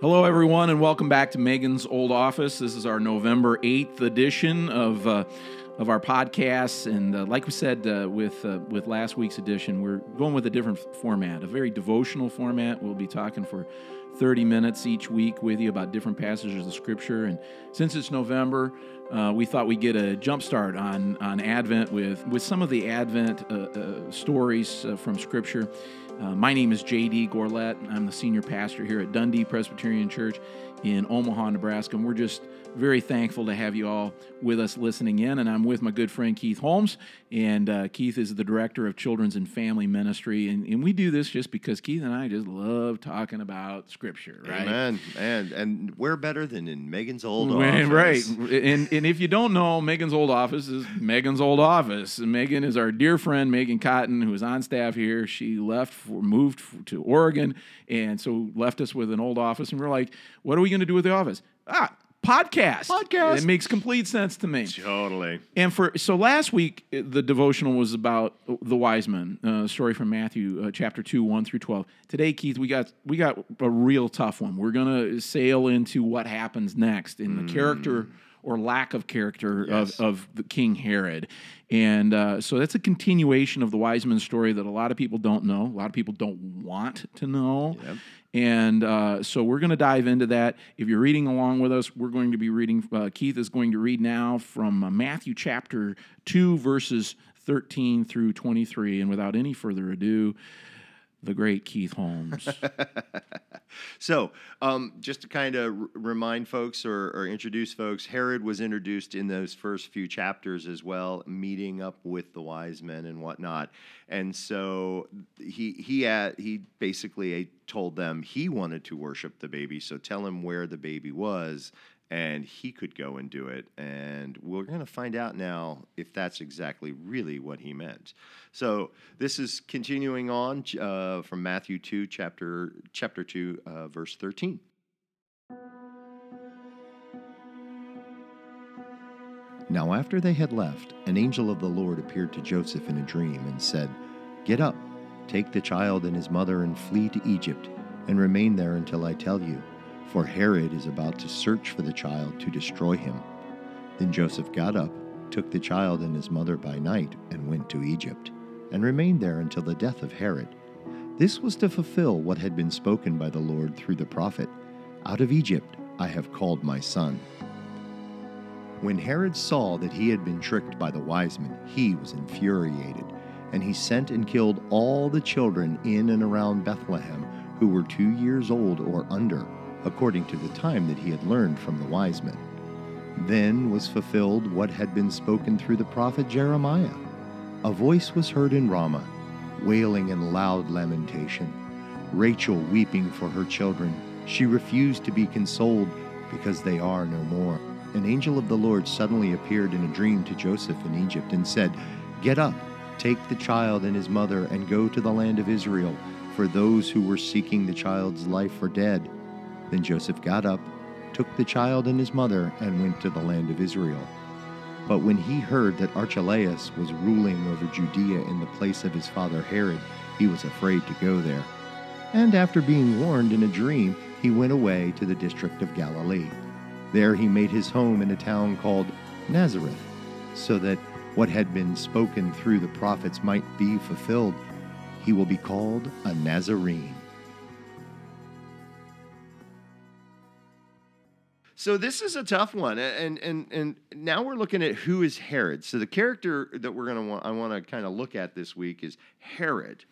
Hello, everyone, and welcome back to Megan's Old Office. This is our November 8th edition of, uh, of our podcasts. And uh, like we said uh, with, uh, with last week's edition, we're going with a different format, a very devotional format. We'll be talking for 30 minutes each week with you about different passages of Scripture. And since it's November, uh, we thought we'd get a jump start on, on Advent with, with some of the Advent uh, uh, stories from Scripture. My name is J.D. Gorlet. I'm the senior pastor here at Dundee Presbyterian Church in Omaha, Nebraska. And we're just very thankful to have you all with us listening in. And I'm with my good friend Keith Holmes. And uh, Keith is the director of Children's and Family Ministry. And, and, we do this just because Keith and I just love talking about Scripture, right? Amen. And and we're better than in Megan's old office. Right. And, and if you don't know, Megan's old office is Megan's old office. And Megan is our dear friend, Megan Cotton, who is on staff here. She left, for, moved to Oregon, and so left us with an old office. And we're like, what are we going to do with the office? Ah, podcast. Podcast. It makes complete sense to me. Totally. And for so last week the devotional was about the wise men, uh, story from Matthew uh, chapter two, one through twelve. Today, Keith, we got we got a real tough one. We're gonna sail into what happens next in the mm. character or lack of character yes. of, of the King Herod. And uh, so that's a continuation of the wise men story that a lot of people don't know, a lot of people don't want to know. Yep. And uh, so we're going to dive into that. If you're reading along with us, we're going to be reading, uh, Keith is going to read now from uh, Matthew chapter 2, verses 13 through 23. And without any further ado, the great Keith Holmes. so, um, just to kind of r- remind folks or, or, introduce folks, Herod was introduced in those first few chapters as well, meeting up with the wise men and whatnot. And so he he had, he basically told them he wanted to worship the baby. So tell him where the baby was, and he could go and do it. And we're going to find out now if that's exactly really what he meant. So this is continuing on uh, from Matthew 2, chapter, chapter 2, uh, verse 13. Now, after they had left, an angel of the Lord appeared to Joseph in a dream and said, Get up, take the child and his mother, and flee to Egypt, and remain there until I tell you for Herod is about to search for the child to destroy him. Then Joseph got up, took the child and his mother by night, and went to Egypt, and remained there until the death of Herod. This was to fulfill what had been spoken by the Lord through the prophet Out of Egypt I have called my son. When Herod saw that he had been tricked by the wise men, he was infuriated, and he sent and killed all the children in and around Bethlehem who were two years old or under according to the time that he had learned from the wise men. Then was fulfilled what had been spoken through the prophet Jeremiah. A voice was heard in Ramah, wailing in loud lamentation, Rachel weeping for her children. She refused to be consoled because they are no more. An angel of the Lord suddenly appeared in a dream to Joseph in Egypt and said, Get up, take the child and his mother, and go to the land of Israel, for those who were seeking the child's life are dead. Then Joseph got up, took the child and his mother, and went to the land of Israel. But when he heard that Archelaus was ruling over Judea in the place of his father Herod, he was afraid to go there. And after being warned in a dream, he went away to the district of Galilee. There he made his home in a town called Nazareth, so that what had been spoken through the prophets might be fulfilled. He will be called a Nazarene. So this is a tough one, and and and now we're looking at who is Herod. So the character that we're gonna want, I want to kind of look at this week is Herod.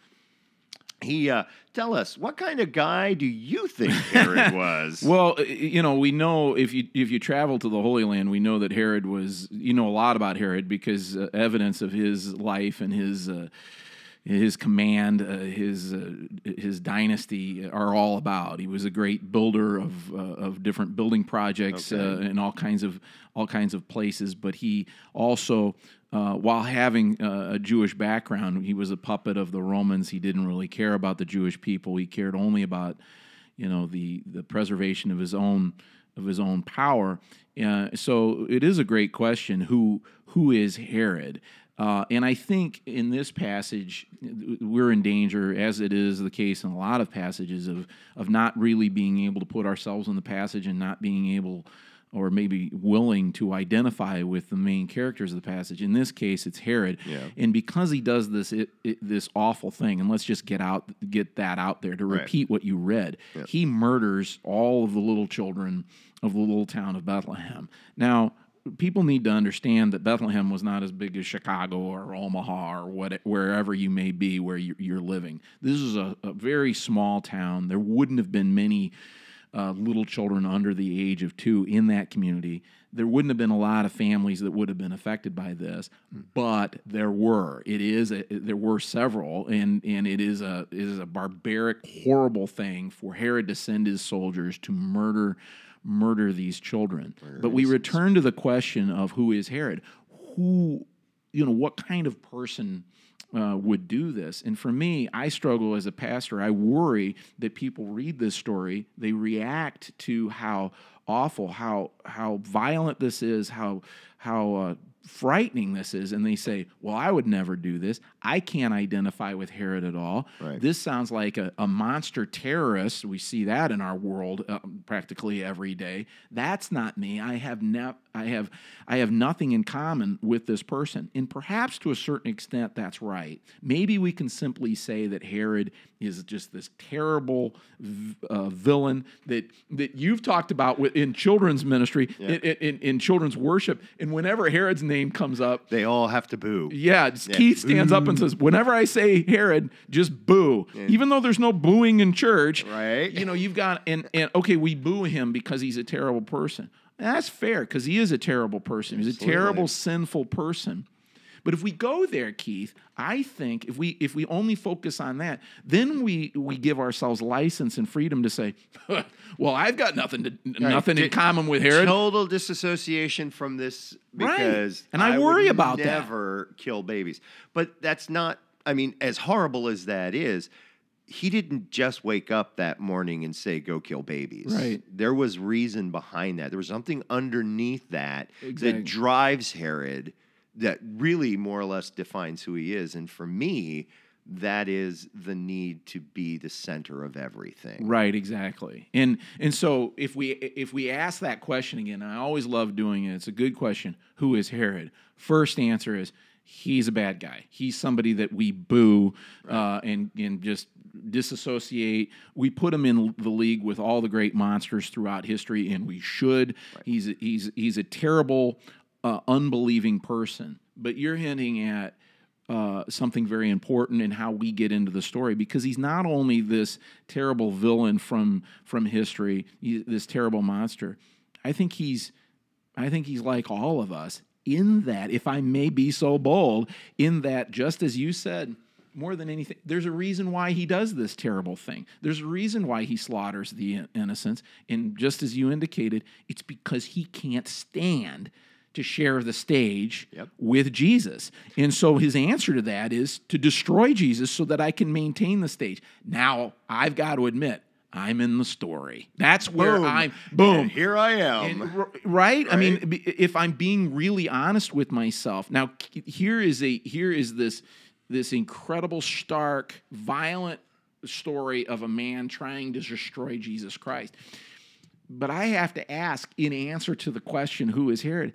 He uh, tell us what kind of guy do you think Herod was? well, you know, we know if you if you travel to the Holy Land, we know that Herod was. You know a lot about Herod because uh, evidence of his life and his. Uh, his command, uh, his uh, his dynasty are all about. He was a great builder of uh, of different building projects okay. Uh, in all kinds of all kinds of places. But he also, uh, while having uh, a Jewish background, he was a puppet of the Romans. He didn't really care about the Jewish people. He cared only about, you know, the the preservation of his own of his own power. so it is a great question. Who who is Herod? Uh, and I think in this passage, we're in danger, as it is the case in a lot of passages, of, of not really being able to put ourselves in the passage and not being able or maybe willing to identify with the main characters of the passage. In this case, it's Herod, Yeah. and because he does this it, it, this awful thing, and let's just get out get that out there to Right. repeat what you read. He murders all of the little children of the little town of Bethlehem. Now. People need to understand that Bethlehem was not as big as Chicago or Omaha or what, wherever you may be where you're, you're living. This is a, a very small town. There wouldn't have been many uh, little children under the age of two in that community. There wouldn't have been a lot of families that would have been affected by this, but there were. It is a, there were several, and and it is a it is a barbaric, horrible thing for Herod to send his soldiers to murder murder these children. but we return to the question of who is Herod? Who you know what kind of person uh, would do this. And for me, I struggle as a pastor. I worry that people read this story, they react to how awful, how how violent this is, how how uh, frightening this is, and they say, "Well, I would never do this. I can't identify with Herod at all. Right. This sounds like a, a monster terrorist. We see that in our world uh, practically every day. That's not me. I have ne- I have I have nothing in common with this person. And perhaps to a certain extent that's right. Maybe we can simply say that Herod is just this terrible uh, villain that that you've talked about in children's ministry in, in, in children's worship and whenever Herod's name comes up They all have to boo. yeah, just Keith stands up and says, "Whenever I say Herod, just boo." Even though there's no booing in church, Right. You know, you've got and and okay, we boo him because he's a terrible person. That's fair because he is a terrible person. He's a terrible, sinful person. But if we go there, Keith, I think if we if we only focus on that, then we we give ourselves license and freedom to say, "Well, I've got nothing to nothing in common with Herod." Total disassociation from this Right. because And I would worry about that. never kill babies. But that's not. I mean, as horrible as that is, he didn't just wake up that morning and say, "Go kill babies." Right. There was reason behind that. There was something underneath that Exactly. that drives Herod. That really more or less defines who he is. And for me, that is the need to be the center of everything. Right, exactly. And and so if we if we ask that question again, and I always love doing it. It's a good question. Who is Herod? First answer is he's a bad guy. He's somebody that we boo uh, and and just disassociate. We put him in the league with all the great monsters throughout history, and we should. He's a, he's he's a terrible, uh, unbelieving person. But you're hinting at uh, something very important in how we get into the story because he's not only this terrible villain from from history, this terrible monster. I think he's I think he's like all of us in that, if I may be so bold, in that just as you said, more than anything, there's a reason why he does this terrible thing. There's a reason why he slaughters the innocents. And just as you indicated, it's because he can't stand to share the stage Yep. with Jesus. And so his answer to that is to destroy Jesus so that I can maintain the stage. Now, I've got to admit, I'm in the story. That's where Boom. I'm boom. And here I am. And r- right? I mean, if I'm being really honest with myself, now here is a here is this this incredible, stark, violent story of a man trying to destroy Jesus Christ. But I have to ask, in answer to the question, "Who is Herod?"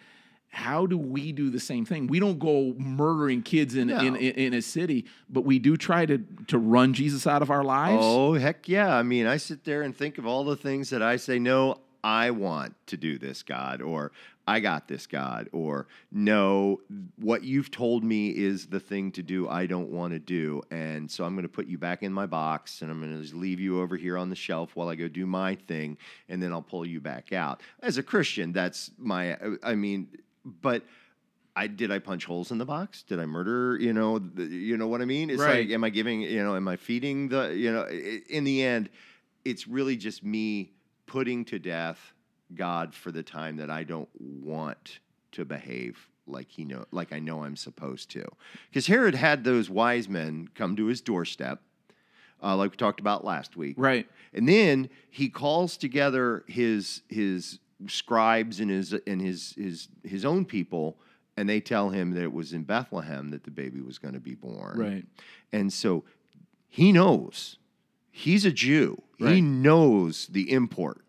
How do we do the same thing? We don't go murdering kids in, in, in, in a city, but we do try to, to run Jesus out of our lives. Oh, heck yeah. I mean, I sit there and think of all the things that I say, no, I want to do this, God, or I got this, God, or no, what you've told me is the thing to do I don't want to do. And so I'm going to put you back in my box and I'm going to just leave you over here on the shelf while I go do my thing and then I'll pull you back out. As a Christian, that's my, I mean, but. I did I punch holes in the box? Did I murder? You know, the, you know what I mean. It's Right. like, am I giving? You know, am I feeding the? You know, in the end, it's really just me putting to death God for the time that I don't want to behave like he know, like I know I'm supposed to. Because Herod had those wise men come to his doorstep, uh, like we talked about last week, Right. and then he calls together his his scribes and his and his his his own people and they tell him that it was in Bethlehem that the baby was going to be born. Right. And so he knows. He's a Jew. He knows the import.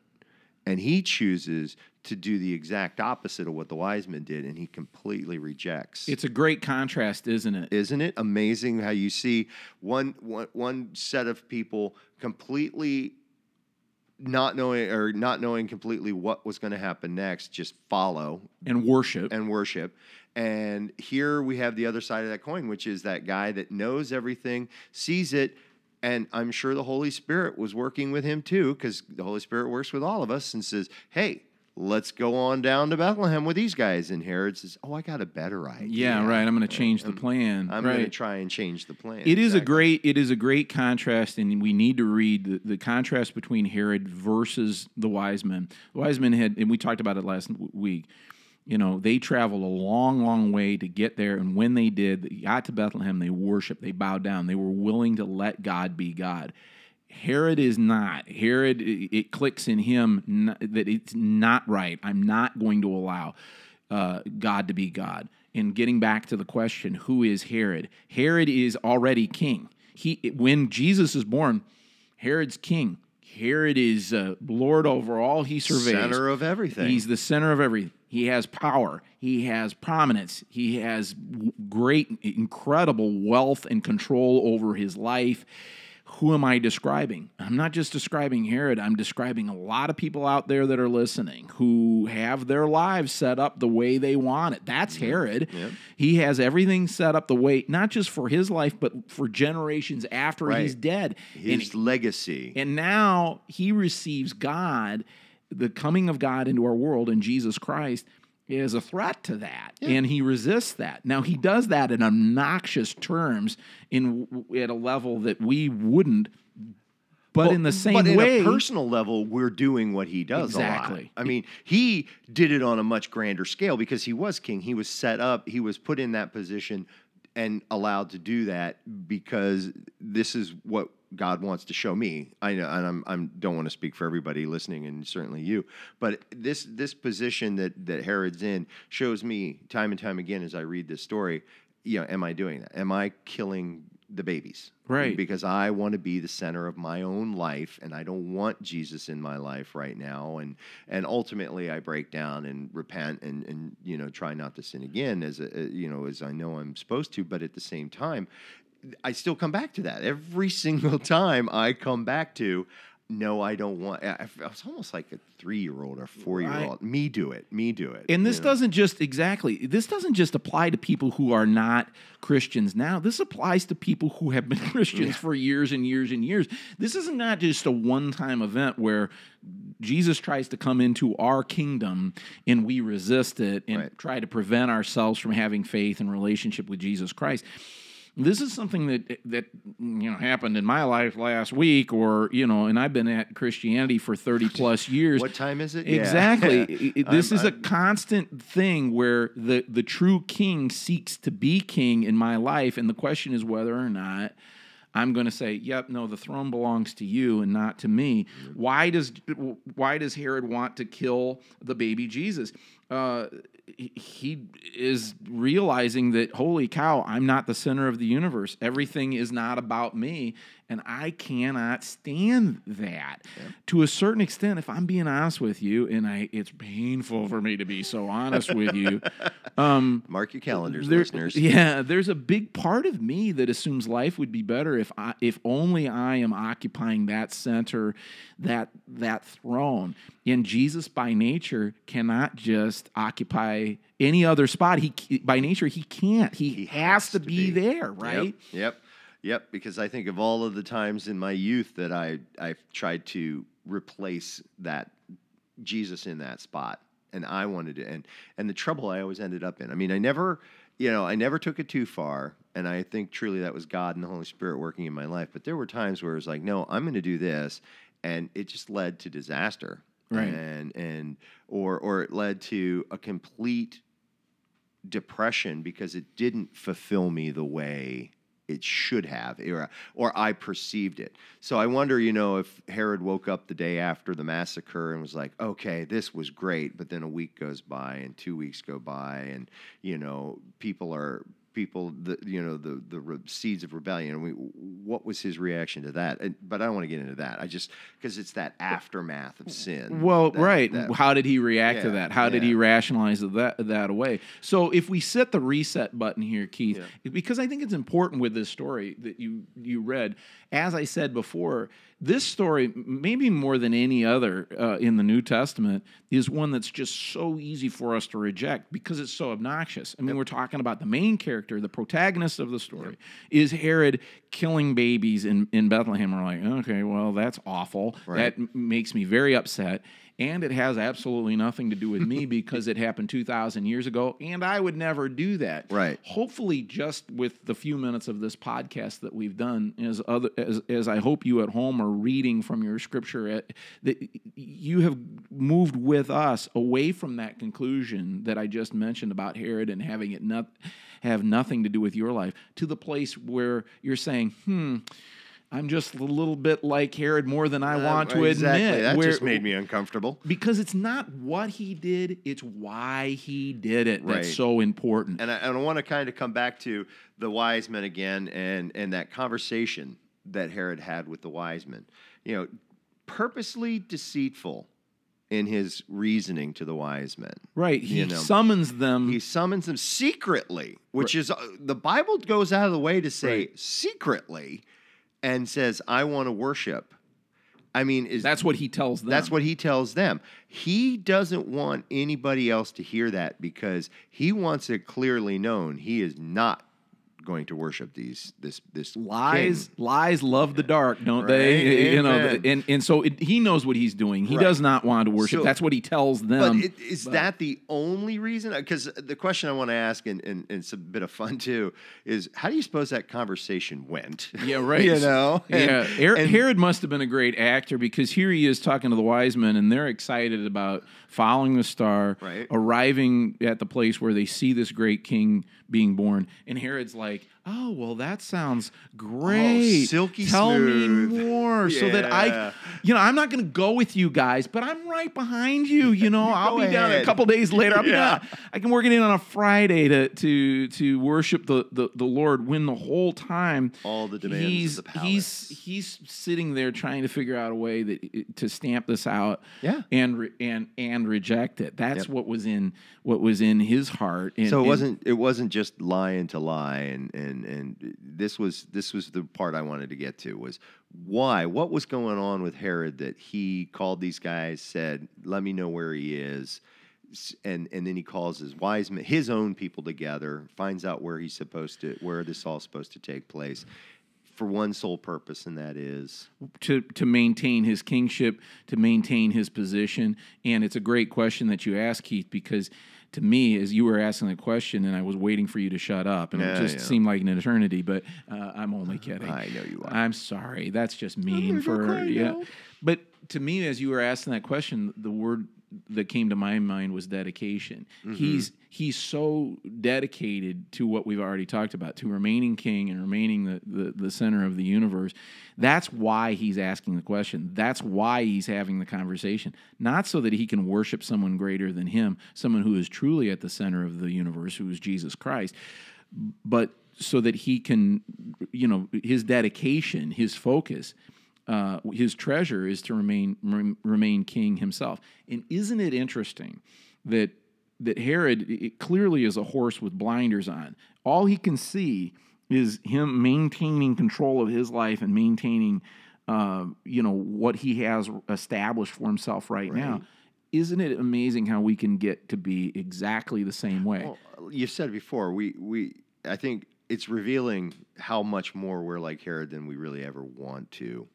And he chooses to do the exact opposite of what the wise men did, and he completely rejects. It's a great contrast, isn't it? Isn't it amazing how you see one, one, one set of people completely not knowing or not knowing completely what was going to happen next, just follow And worship. and worship. And here we have the other side of that coin, which is that guy that knows everything, sees it, and I'm sure the Holy Spirit was working with him too, because the Holy Spirit works with all of us and says, Hey, let's go on down to Bethlehem with these guys. And Herod says, Oh, I got a better idea. yeah, right. I'm going to change the plan. I'm right. going to try and change the plan. It is a great it is a great contrast, and we need to read the, the contrast between Herod versus the wise men. The wise men had, and we talked about it last week. You know, they traveled a long, long way to get there, and when they did, they got to Bethlehem. They worshiped, they bowed down, they were willing to let God be God. Herod is not. Herod, it, clicks in him that it's not right. I'm not going to allow uh, God to be God. And getting back to the question, who is Herod? Herod is already king. He when Jesus is born, Herod's king. Herod is uh, Lord over all he surveys. center of everything. He's the center of everything. He has power. He has prominence. He has great, incredible wealth and control over his life. Who am I describing? I'm not just describing Herod. I'm describing a lot of people out there that are listening who have their lives set up the way they want it. That's mm-hmm. Herod. He has everything set up the way, not just for his life, but for generations after Right. he's dead. And his legacy. and now he receives God, the coming of God into our world in Jesus Christ is a threat to that. And he resists that. Now he does that in obnoxious terms in at a level that we wouldn't but in the same but way in a personal level, we're doing what he does. A lot. Exactly. I mean, he did it on a much grander scale because he was king. He was set up. He was put in that position and allowed to do that because this is what God wants to show me. I know, and I'm, I'm don't want to speak for everybody listening, and certainly you, but this this position that that Herod's in shows me time and time again as I read this story. You know, am I doing that? Am I killing the babies? Right. Because I want to be the center of my own life, and I don't want Jesus in my life right now. And and ultimately, I break down and repent, and and you know try not to sin again, as a, you know as I know I'm supposed to. But at the same time, I still come back to that every single time. I come back to. No, I don't want. I, I was almost like a three-year-old or four-year-old. Me do it. Me do it. And this you know? doesn't just exactly this doesn't just apply to people who are not Christians now. This applies to people who have been Christians for years and years and years. This is not just a one-time event where Jesus tries to come into our kingdom and we resist it and Right. try to prevent ourselves from having faith and relationship with Jesus Christ. This is something that that you know happened in my life last week, or you know, and I've been at Christianity for thirty plus years. What time is it? Yeah. Exactly. I- this I'm- is a constant thing where the the true king seeks to be king in my life, and the question is whether or not I'm going to say, "Yep, no, the throne belongs to you and not to me." Why does why does Herod want to kill the baby Jesus? Uh, he- is realizing that holy cow i'm not the center of the universe everything is not about me and i cannot stand that to a certain extent if i'm being honest with you and i it's painful for me to be so honest with you um Mark your calendars, there- listeners. Yeah, there's a big part of me that assumes life would be better if I if only I am occupying that center, that that throne. And Jesus by nature cannot just occupy any other spot. He by nature he can't. He, has, to, be, there, right? Yep, yep. Yep. Because I think of all of the times in my youth that I I've tried to replace that Jesus in that spot, and I wanted to, and and the trouble I always ended up in. I mean, I never, you know, I never took it too far, and I think truly that was God and the Holy Spirit working in my life. But there were times where it was like, no, I'm going to do this, and it just led to disaster, Right. And and or or it led to a complete depression because it didn't fulfill me the way it should have, or, or I perceived it. So I wonder, you know, if Herod woke up the day after the massacre and was like, okay, this was great, but then a week goes by and two weeks go by, and you know, people are people the you know the the seeds of rebellion we, what was his reaction to that and, but i don't want to get into that i just because it's that aftermath of sin Well, that- right. that- How did he react to that? How did he rationalize that that away? So if we set the reset button here, Keith, because I think it's important with this story that you you read. As I said before, this story, maybe more than any other uh, in the New Testament, is one that's just so easy for us to reject because it's so obnoxious. I mean, we're talking about the main character, the protagonist of the story, is Herod killing babies in, in Bethlehem. We're like, okay, well, that's awful. That m- makes me very upset. And it has absolutely nothing to do with me because it happened 2,000 years ago, and I would never do that. Right. Hopefully, just with the few minutes of this podcast that we've done, as other as, as I hope you at home are reading from your scripture, uh, that you have moved with us away from that conclusion that I just mentioned about Herod and having it not have nothing to do with your life to the place where you're saying, hmm. I'm just a little bit like Herod more than I want to Uh, exactly. admit. that where- just made me uncomfortable because it's not what he did, it's why he did it Right. that's so important. and I, and I want to kind of come back to the wise men again and and that conversation that Herod had with the wise men. You know, purposely deceitful in his reasoning to the wise men. right. He you know, summons them. He summons them secretly, which is uh, the Bible goes out of the way to say Right. secretly and says, "I want to worship." I mean, is that's what he tells them. that's what he tells them. He doesn't want anybody else to hear that because he wants it clearly known he is not going to worship these this this lies king. lies love the dark don't Right. they you know and and so it, he knows what he's doing he Right. does not want to worship So- that's what he tells them But it, is that the only reason? Uh, because the question I want to ask, and, and, and it's a bit of fun too, is how do you suppose that conversation went? Yeah, right. you know, And- yeah, Her- and- Herod must have been a great actor because here he is talking to the wise men, and they're excited about following the star, Right. arriving at the place where they see this great king being born. And Herod's like, "Oh, well, that sounds oh, great. silky Tell smooth. me more, so that I, you know, I'm not going to go with you guys, but I'm right behind you. You know, I'll be down a couple days later. I'll be Yeah. down. I can work it in on a Friday to to to worship the the, the Lord. When the whole time All the demands of he's the he's he's sitting there trying to figure out a way that to stamp this out. Yeah. and re, and and reject it. That's what was in what was in his heart. And, so it and- wasn't it wasn't just lying to lie and and and this was this was the part I wanted to get to was why what was going on with Herod that he called these guys said let me know where he is and and then he calls his wise men his own people together finds out where he's supposed to where this all supposed to take place for one sole purpose and that is to to maintain his kingship, to maintain his position. And it's a great question that you ask, Keith, because to me, as you were asking the question, and I was waiting for you to shut up, and Yeah, it just yeah. seemed like an eternity. But uh, I'm only kidding. I know you are. I'm sorry. That's just mean for yeah. know. But to me, as you were asking that question, the word that came to my mind was dedication. Mm-hmm. He's he's so dedicated to what we've already talked about, to remaining king and remaining the, the, the center of the universe. That's why he's asking the question. That's why he's having the conversation. Not so that he can worship someone greater than him, someone who is truly at the center of the universe, who is Jesus Christ, but so that he can, you know, his dedication, his focus, uh, his treasure is to remain rem- remain king himself. And isn't it interesting that that Herod it clearly is a horse with blinders on. All he can see is him maintaining control of his life and maintaining, uh, you know, what he has established for himself right, now. Isn't it amazing how we can get to be exactly the same way? Well, you said before we we I think it's revealing how much more we're like Herod than we really ever want to.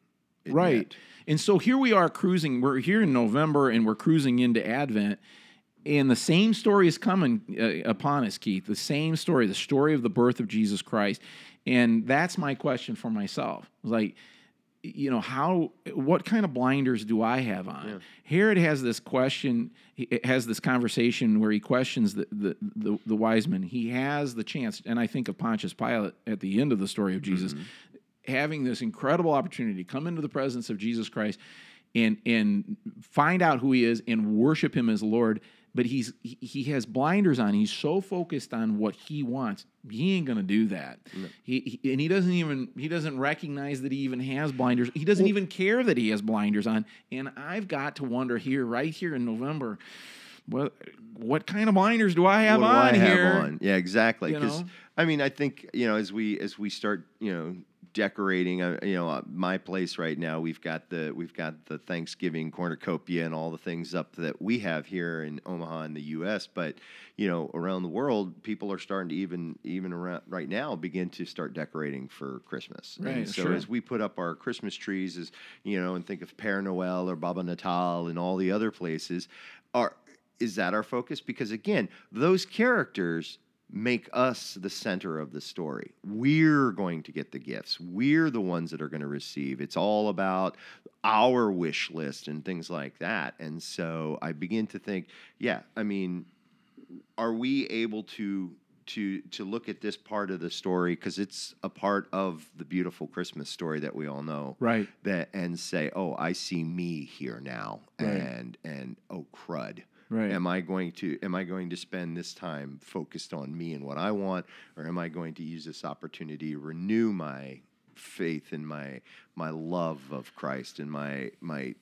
Right. And so here we are cruising. We're here in November and we're cruising into Advent. And the same story is coming uh, upon us, Keith. The same story, the story of the birth of Jesus Christ. And that's my question for myself. Like, you know how what kind of blinders do i have on herod has this question he has this conversation where he questions the, the the the wise men he has the chance and i think of pontius pilate at the end of the story of jesus having this incredible opportunity to come into the presence of jesus christ and and find out who he is and worship him as lord. But he's he, has blinders on. He's so focused on what he wants. He ain't gonna do that. He, he- and he doesn't even he doesn't recognize that he even has blinders. He doesn't even care that he has blinders on. And i've got to wonder here right here in november what what kind of blinders do i have what on I have here? on? Yeah, exactly. Because? I mean, I think you know, as we as we start, you know, decorating, uh, you know, uh, my place right now, we've got the we've got the Thanksgiving cornucopia and all the things up that we have here in Omaha in the U.S. But you know, around the world, people are starting to even even around right now begin to start decorating for Christmas. Right, And so sure. as we put up our Christmas trees, as you know, and think of Père Noël or Baba Natal and all the other places, are is that our focus? Because again, those characters make us the center of the story. We're going to get the gifts. We're the ones that are going to receive. It's all about our wish list and things like that. And so I begin to think, yeah, I mean, are we able to to to look at this part of the story because it's a part of the beautiful Christmas story that we all know, Right. That and say, oh, I see me here now, Right. and and oh crud, Right. Am I going to am I going to spend this time focused on me and what I want, or am I going to use this opportunity to renew my faith and my my love of Christ and my my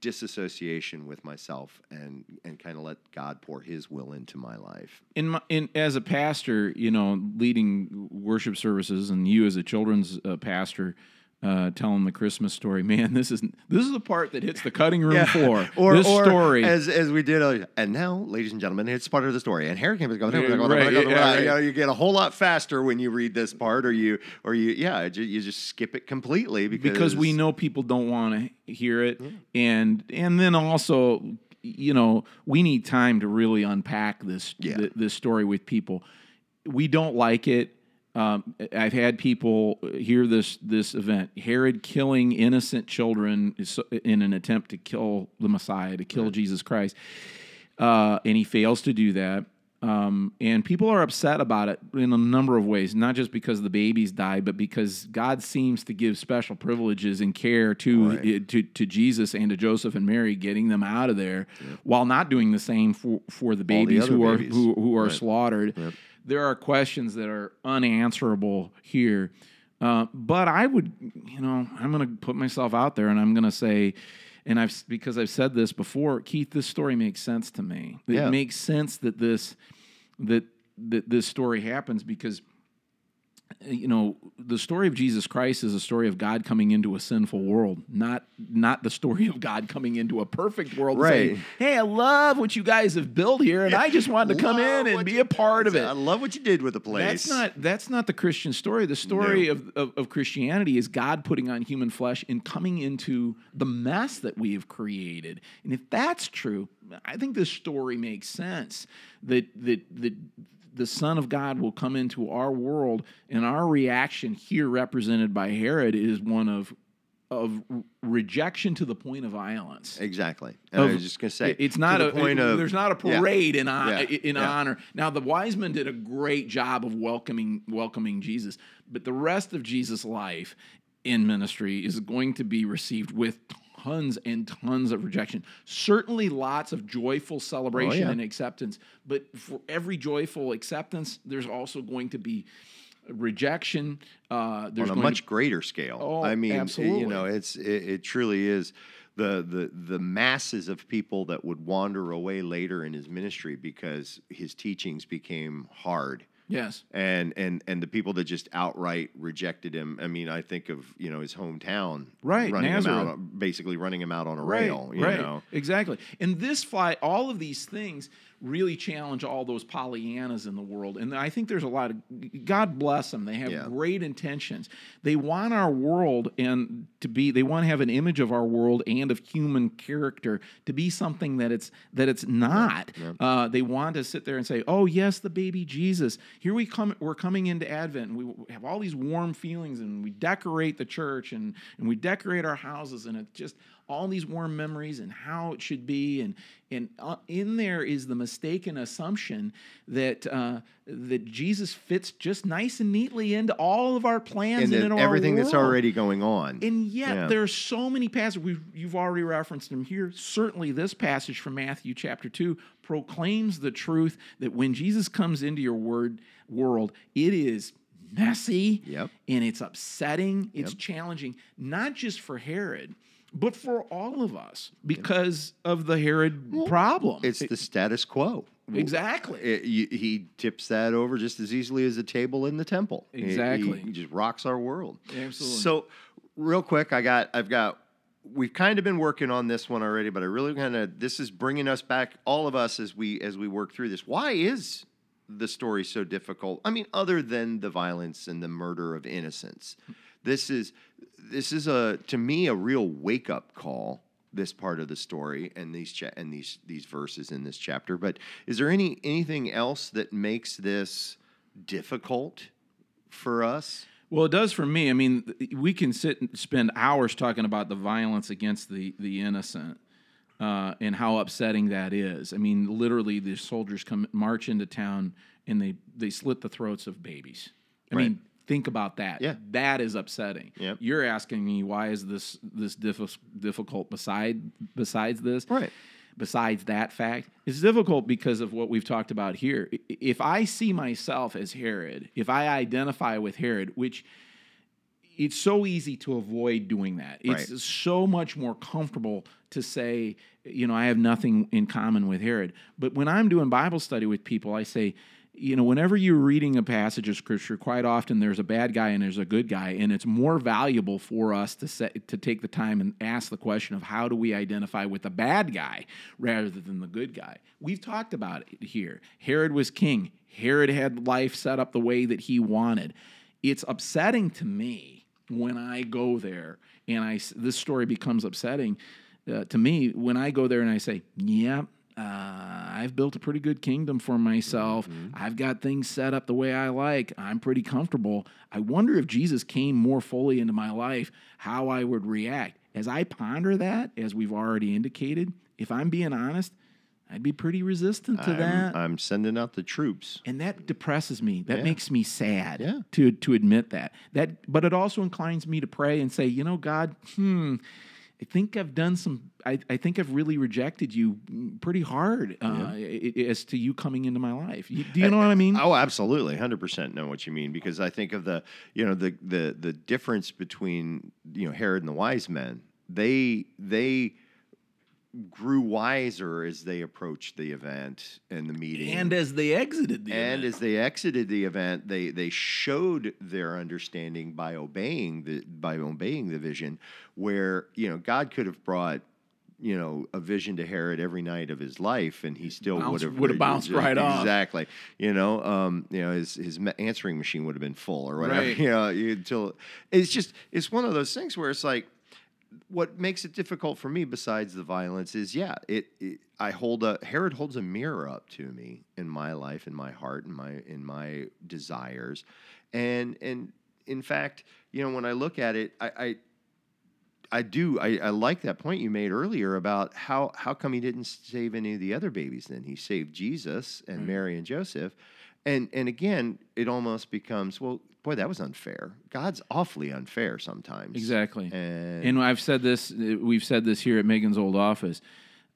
disassociation with myself and and kind of let God pour His will into my life. in my, in as a pastor, you know, leading worship services, and you as a children's uh, pastor, uh, telling the Christmas story. Man, this is this is the part that hits the cutting room floor. Or, this or story. as as we did, uh, and now, ladies and gentlemen, it's part of the story. And Harry came going, Yeah, right, yeah, right. you, know, you get a whole lot faster when you read this part, or you or you yeah, you just skip it completely because because we know people don't want to hear it, and and then also, you know, we need time to really unpack this Yeah. th- this story with people. We don't like it. Um, I've had people hear this this event: Herod killing innocent children in an attempt to kill the Messiah, to kill Jesus Christ, uh, and he fails to do that. Um, and people are upset about it in a number of ways, not just because the babies died, but because God seems to give special privileges and care to Right. to, to Jesus and to Joseph and Mary, getting them out of there, while not doing the same for, for the babies other who are who, who are Right. slaughtered. There are questions that are unanswerable here. Uh, but I would, you know, I'm going to put myself out there and I'm going to say, and I've because I've said this before, Keith, this story makes sense to me. It Yeah. makes sense that this that that this story happens because you know the story of Jesus Christ is a story of God coming into a sinful world, not not the story of God coming into a perfect world. and saying, Right. hey, I love what you guys have built here, and I just wanted to come Love in and be a part of it. I love what you did with the place. That's not that's not the Christian story. The story of, of, of Christianity is God putting on human flesh and coming into the mess that we have created. And if that's true, I think this story makes sense. That that that the Son of God will come into our world, and our reaction here, represented by Herod, is one of of rejection to the point of violence. exactly. And I was just gonna say it's to not the a point of there's not a yeah. parade in hon- Yeah. in Yeah. honor. Now the wise men did a great job of welcoming welcoming Jesus, but the rest of Jesus' life in ministry is going to be received with tons and tons of rejection. Certainly lots of joyful celebration Oh, yeah. and acceptance, but for every joyful acceptance, there's also going to be rejection. Uh, there's on a much to, greater scale. Oh, I mean, absolutely. you know, it's it, it truly is the the the masses of people that would wander away later in his ministry because his teachings became hard. Yes. And and and the people that just outright rejected him. I mean, I think of you know his hometown, Right, Running him out, basically running him out on a rail. You right, know, exactly. And this fly, all of these things really challenge all those Pollyannas in the world. And I think there's a lot of God bless them. They have Yeah. great intentions. They want our world and to be they want to have an image of our world and of human character to be something that it's that it's not. Uh, they want to sit there and say, "Oh yes, the baby Jesus. Here we come. We're coming into Advent. And we have all these warm feelings, and we decorate the church and and we decorate our houses, and it's just." All these warm memories and how it should be and and uh, in there is the mistaken assumption that uh, that Jesus fits just nice and neatly into all of our plans and and, everything that's already going on. And yet Yeah. there are so many passages we've, you've already referenced them here. Certainly, this passage from Matthew chapter two proclaims the truth that when Jesus comes into your word world, it is messy Yep. and it's upsetting. It's challenging, not just for Herod. But for all of us, because of the Herod problem. it's the status quo. exactly. It- he tips that over just as easily as a table in the temple. He- he- Exactly. he just rocks our world. Absolutely. So, real quick, I got, I've got, we've kind of been working on this one already, but I really kind of, this is bringing us back, all of us, as we as we work through this. Why is the story so difficult? I mean, other than the violence and the murder of innocents, this is, this is a to me a real wake up call. This part of the story and these cha- and these these verses in this chapter. But is there any anything else that makes this difficult for us? Well, it does for me. I mean, we can sit and spend hours talking about the violence against the the innocent uh, and how upsetting that is. I mean, literally, the soldiers come march into town and they they slit the throats of babies. I Right. mean, think about that. Yeah. that is upsetting. Yep. You're asking me why is this this diffi- difficult beside besides this? Right. besides that fact it's difficult because of what we've talked about here if i see myself as herod if i identify with herod which it's so easy to avoid doing that it's Right. so much more comfortable to say you know i have nothing in common with herod but when i'm doing bible study with people i say you know whenever you're reading a passage of scripture quite often there's a bad guy and there's a good guy and it's more valuable for us to set, to take the time and ask the question of how do we identify with the bad guy rather than the good guy. We've talked about it here. Herod was king. Herod had life set up the way that he wanted. It's upsetting to me when I go there and I this story becomes upsetting uh, to me when I go there and I say, "Yeah, uh, I've built a pretty good kingdom for myself. I've got things set up the way I like. I'm pretty comfortable. I wonder if Jesus came more fully into my life, how I would react." As I ponder that, as we've already indicated, if I'm being honest, I'd be pretty resistant to I'm, that. I'm sending out the troops. and that depresses me. That Yeah. makes me sad Yeah. to to admit that. That but it also inclines me to pray and say, you know, God, hmm, I think I've done some I, I think I've really rejected you pretty hard uh, i- i- as to you coming into my life. You, do you know what I mean? Oh, absolutely, hundred percent know what you mean because I think of the you know the the the difference between you know Herod and the wise men. They they grew wiser as they approached the event and the meeting. and as they exited the and event. as they exited the event, they they showed their understanding by obeying the by obeying the vision, where you know God could have brought you know a vision to Herod every night of his life, and he still would have would have bounced right off. exactly. You know, um, you know his his answering machine would have been full or whatever. Right. You know, until it's just it's one of those things where it's like what makes it difficult for me besides the violence is yeah it, it i hold a herod holds a mirror up to me in my life in my heart in my in my desires and and in fact you know when i look at it i i I do. I, I like that point you made earlier about how how come he didn't save any of the other babies? Then he saved Jesus and Right. Mary and Joseph, and and again, it almost becomes well, boy, that was unfair. God's awfully unfair sometimes. exactly. And, And I've said this, uh, we've said this here at Megan's old office,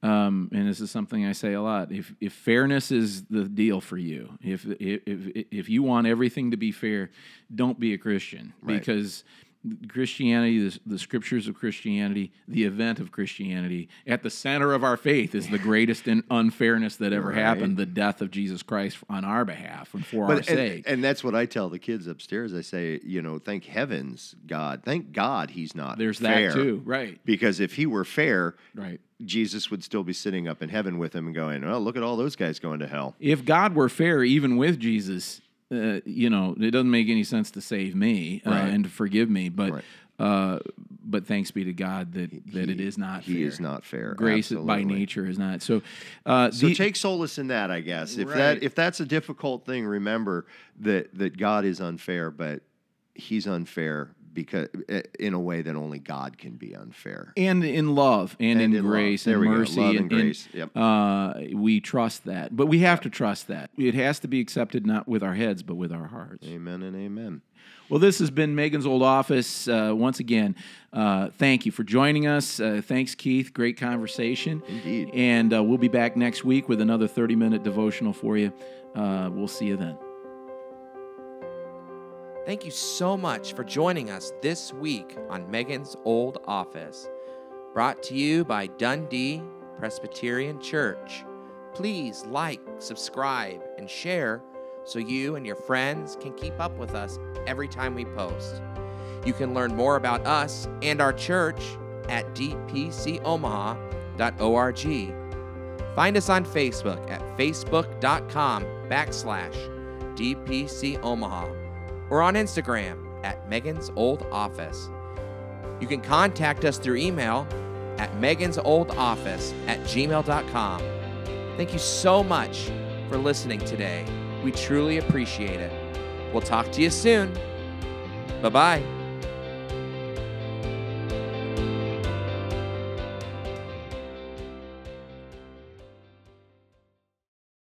um, and this is something I say a lot. If if fairness is the deal for you, if if if, if you want everything to be fair, don't be a Christian Right. because Christianity, the, the scriptures of Christianity, the event of Christianity, at the center of our faith is the greatest in unfairness that ever Right. happened the death of Jesus Christ on our behalf and for our and, sake. and that's what I tell the kids upstairs. I say, you know, thank heavens, God, thank God, He's not. There's fair. that too. Right. Because if He were fair, Right. Jesus would still be sitting up in heaven with him and going, "Oh, look at all those guys going to hell." If God were fair, even with Jesus, uh, you know, it doesn't make any sense to save me uh, Right. and to forgive me. But Right. uh, but thanks be to God that, that it is not He fair. is not fair. Grace by nature is not. So, uh, So the- take solace in that, I guess. If Right. that if that's a difficult thing, remember that that God is unfair, but He's unfair because eh, in a way that only God can be unfair. and in love and, And in, in grace and mercy Love and grace. Yep. uh, we trust that. But we have to trust that. It has to be accepted not with our heads but with our hearts. Amen and amen. well this has been megan's old office. Uh, once again uh, thank you for joining us. Uh, thanks keith. Great conversation. Indeed. and uh, we'll be back next week with another 30 minute devotional for you. Uh, we'll see you then Thank you so much for joining us this week on Megan's Old Office. Brought to you by Dundee Presbyterian Church. Please like, subscribe, and share so you and your friends can keep up with us every time we post. You can learn more about us and our church at dpcomaha.org. Find us on Facebook at facebook.com backslash dpcomaha or on Instagram at Megan's Old Office. You can contact us through email at Megan's Old Office at gmail.com. Thank you so much for listening today. We truly appreciate it. We'll talk to you soon. Bye bye.